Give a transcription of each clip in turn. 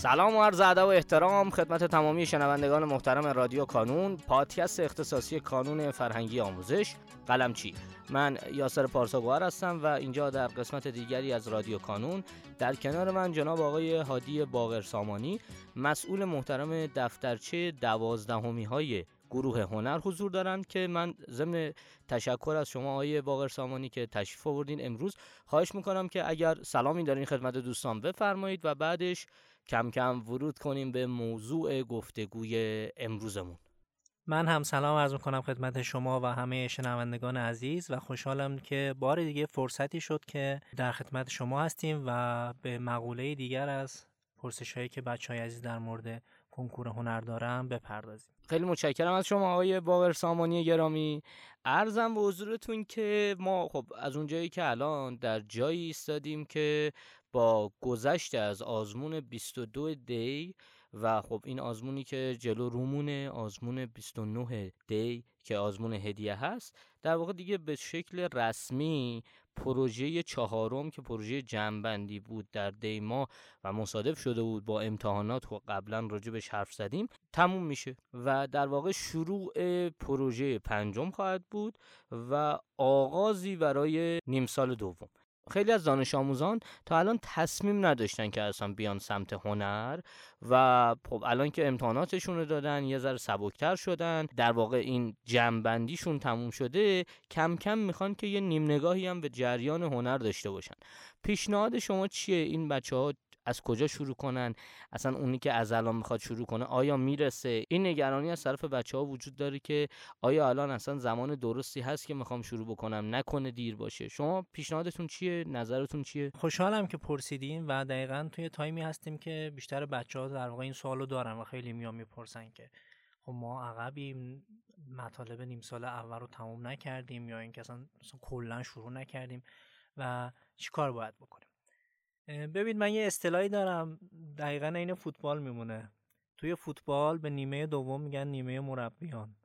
سلام و عرض ادب و احترام خدمت تمامی شنوندگان محترم رادیو کانون پادکست اختصاصی کانون فرهنگی آموزش. قلمچی من یاسر پارساگوهر هستم و اینجا در قسمت دیگری از رادیو کانون. در کنار من جناب آقای هادی باقر سامانی مسئول محترم دفترچه دوازدهمی های گروه هنر حضور دارند که من ضمن تشکر از شما آقای باقر سامانی که تشریف آوردین امروز. خواهش می‌کنم که اگر سلامی دارین خدمت دوستان بفرمایید و بعدش کم کم ورود کنیم به موضوع گفتگوی امروزمون. من هم سلام عرض می‌کنم خدمت شما و همه شنوندگان عزیز و خوشحالم که بار دیگه فرصتی شد که در خدمت شما هستیم و به مقوله دیگر از پرسش هایی که بچه های عزیز در مورد کنکور هنر دارم بپردازیم. خیلی متشکرم از شما آقای باور سامانی گرامی. ارزم به حضورتون که ما خب از اونجایی که الان در جایی ایستادیم که با گذشت از آزمون 22 دی و خب این آزمونی که جلو رومونه آزمون 29 دی که آزمون هدیه هست در واقع دیگه به شکل رسمی پروژه چهارم که پروژه جنبندی بود در دیما و مصادف شده بود با امتحانات و قبلا راجع حرف زدیم تموم میشه و در واقع شروع پروژه پنجم خواهد بود و آغازی برای نیم سال دوم. خیلی از دانش آموزان تا الان تصمیم نداشتن که اصلا بیان سمت هنر و خب الان که امتحاناتشون رو دادن یه ذره سبکتر شدن در واقع این جمعبندیشون تموم شده کم کم می‌خوان که یه نیم نگاهی هم به جریان هنر داشته باشن. پیشنهاد شما چیه؟ این بچه ها از کجا شروع کنن؟ اصلا اونی که از الان می‌خواد شروع کنه آیا می‌رسه؟ این نگرانی از طرف بچه ها وجود داره که آیا الان اصلا زمان درستی هست که می‌خوام شروع بکنم؟ نکنه دیر باشه. شما پیشنهادتون چیه؟ نظرتون چیه؟ خوشحالم که پرسیدین و دقیقا توی تایمی هستیم که بیشتر بچه ها در واقع این سوالو دارن و خیلی میان می‌پرسن که خب ما عقبیم مطالب نیم سال اول رو تموم نکردیم یا اینکه اصلا, اصلا کلا شروع نکردیم و چیکار باید بکنیم؟ ببین من یه اصطلاحی دارم. دقیقا این فوتبال میمونه. توی فوتبال به نیمه دوم میگن نیمه مربیان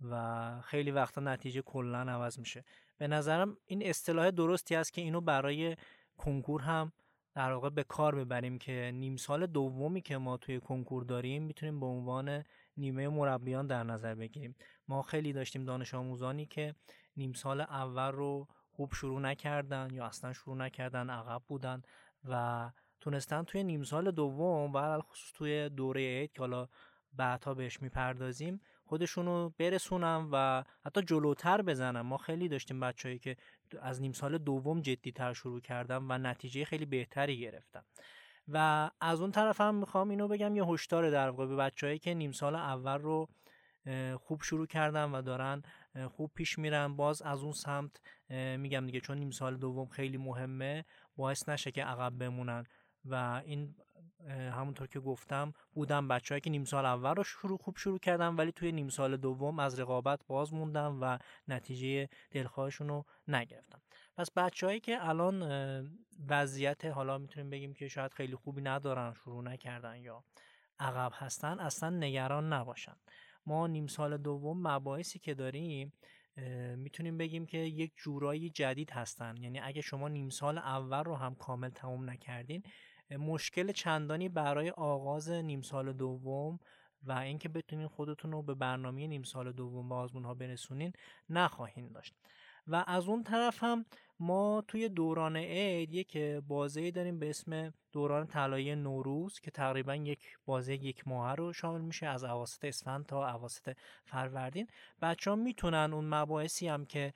و خیلی وقتا نتیجه کلا عوض میشه. به نظرم این اصطلاح درستی است که اینو برای کنکور هم در واقع به کار ببریم که نیم سال دومی که ما توی کنکور داریم می‌تونیم به عنوان نیمه مربیان در نظر بگیریم. ما خیلی داشتیم دانش آموزانی که نیم سال اول رو خوب شروع نکردن یا اصلا شروع نکردن عقب بودن و تونستن توی نیم سال دوم و خصوص توی دوره عید که حالا بعدها بهش می‌پردازیم خودشونو برسونم و حتی جلوتر بزنم. ما خیلی داشتیم بچههایی که از نیم سال دوم جدی تر شروع کردم و نتیجه خیلی بهتری گرفتم. و از اون طرف هم می‌خوام اینو بگم یه هشدار در واقع به بچههایی که نیم سال اول رو خوب شروع کردن و دارن خوب پیش میرن. باز از اون سمت میگم دیگه چون نیم سال دوم خیلی مهمه باعث نشه که عقب بمونن. و این همونطور که گفتم بودم بچههایی که نیم سال اول رو شروع خوب شروع کردن ولی توی نیم سال دوم از رقابت باز موندن و نتیجه دلخواهشون رو نگرفتن. پس بچههایی که الان وضعیت حالا می‌تونیم بگیم که شاید خیلی خوبی ندارن شروع نکردن یا عقب هستن اصلا نگران نباشن. ما نیم سال دوم مباحثی که داریم می‌تونیم بگیم که یک جورایی جدید هستن. یعنی اگه شما نیم سال اول رو هم کامل تموم نکردین مشکل چندانی برای آغاز نیم سال دوم و اینکه بتونین خودتون رو به برنامه نیم سال دوم به آزمون ها برسونین نخواهین داشت. و از اون طرف هم ما توی دوران عید یک بازی داریم به اسم دوران طلایی نوروز که تقریبا یک بازی یک ماه رو شامل میشه از اواسط اسفند تا اواسط فروردین. بچه ها می‌تونن اون مباحثی هم که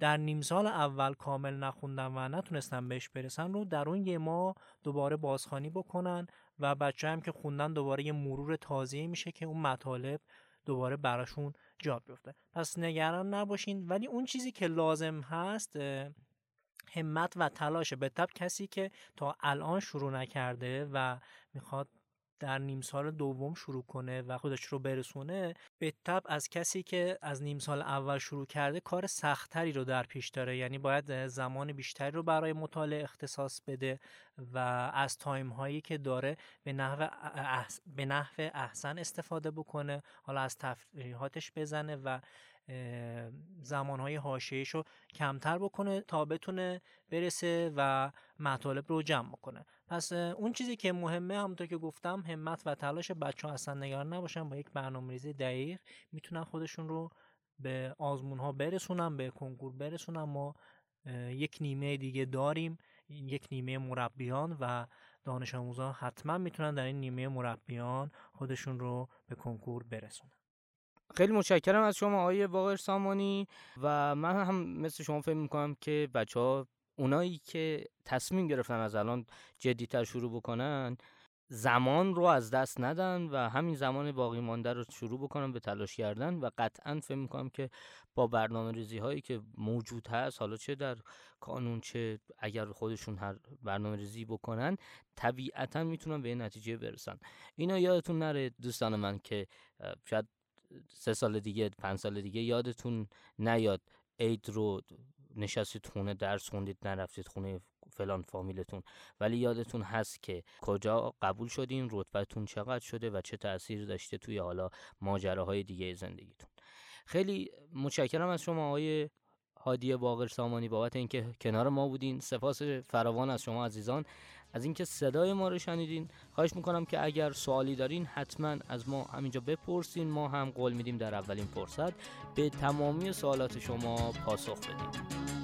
در نیم سال اول کامل نخوندن و نتونستن بهش برسن رو در اون یه ماه دوباره بازخانی بکنن و بچه هم که خوندن دوباره یه مرور تازه میشه که اون مطالب دوباره براشون جا بیفته. پس نگران نباشین. ولی اون چیزی که لازم هست همت و تلاش. به کسی که تا الان شروع نکرده و می‌خواد در نیم سال دوم شروع کنه و خودش رو برسونه به تب از کسی که از نیم سال اول شروع کرده کار سختتری رو در پیش داره. یعنی باید زمان بیشتری رو برای مطالعه اختصاص بده و از تایم هایی که داره به نحو, به نحو احسن استفاده بکنه. حالا از تفریحاتش بزنه و زمانهای حاشیهش رو کمتر بکنه تا بتونه برسه و مطالب رو جمع بکنه. پس اون چیزی که مهمه همونطور که گفتم همت و تلاش بچه ها اصلا نگران نباشن. با یک برنامه ریزی دقیق می‌تونن خودشون رو به آزمون ها برسونن به کنکور برسونن. ما یک نیمه دیگه داریم. یک نیمه مربیان و دانش آموزان حتما می‌تونن در این نیمه مربیان خودشون رو به کنکور برسونن. خیلی متشکرم از شما آقای باقر سامانی و من هم مثل شما فکر می‌کنم که بچه ها اونایی که تصمیم گرفتن از الان جدیتر شروع بکنن زمان رو از دست ندن و همین زمان باقی مانده رو شروع بکنن به تلاش کردن و قطعا فکر می‌کنم که با برنامه ریزی هایی که موجود هست حالا چه در کانون چه اگر خودشون هر برنامه ریزی بکنن طبیعتا می‌تونن به نتیجه برسن. اینا یادتون نره دوستان من که شاید سه سال دیگه پنج سال دیگه یادتون نیاد. عید رو نشستید خونه درس خوندید نرفتید خونه فلان فامیلتون. ولی یادتون هست که کجا قبول شدین رتبتون چقدر شده و چه تاثیر داشته توی حالا ماجراهای دیگه زندگیتون. خیلی متشکرم از شما آقای هادی باقر سامانی بابت اینکه کنار ما بودین. سپاس فراوان از شما عزیزان. از اینکه صدای ما رو شنیدین خواهش می‌کنم که اگر سوالی دارین حتما از ما همینجا بپرسین. ما هم قول میدیم در اولین فرصت به تمامی سوالات شما پاسخ بدیم.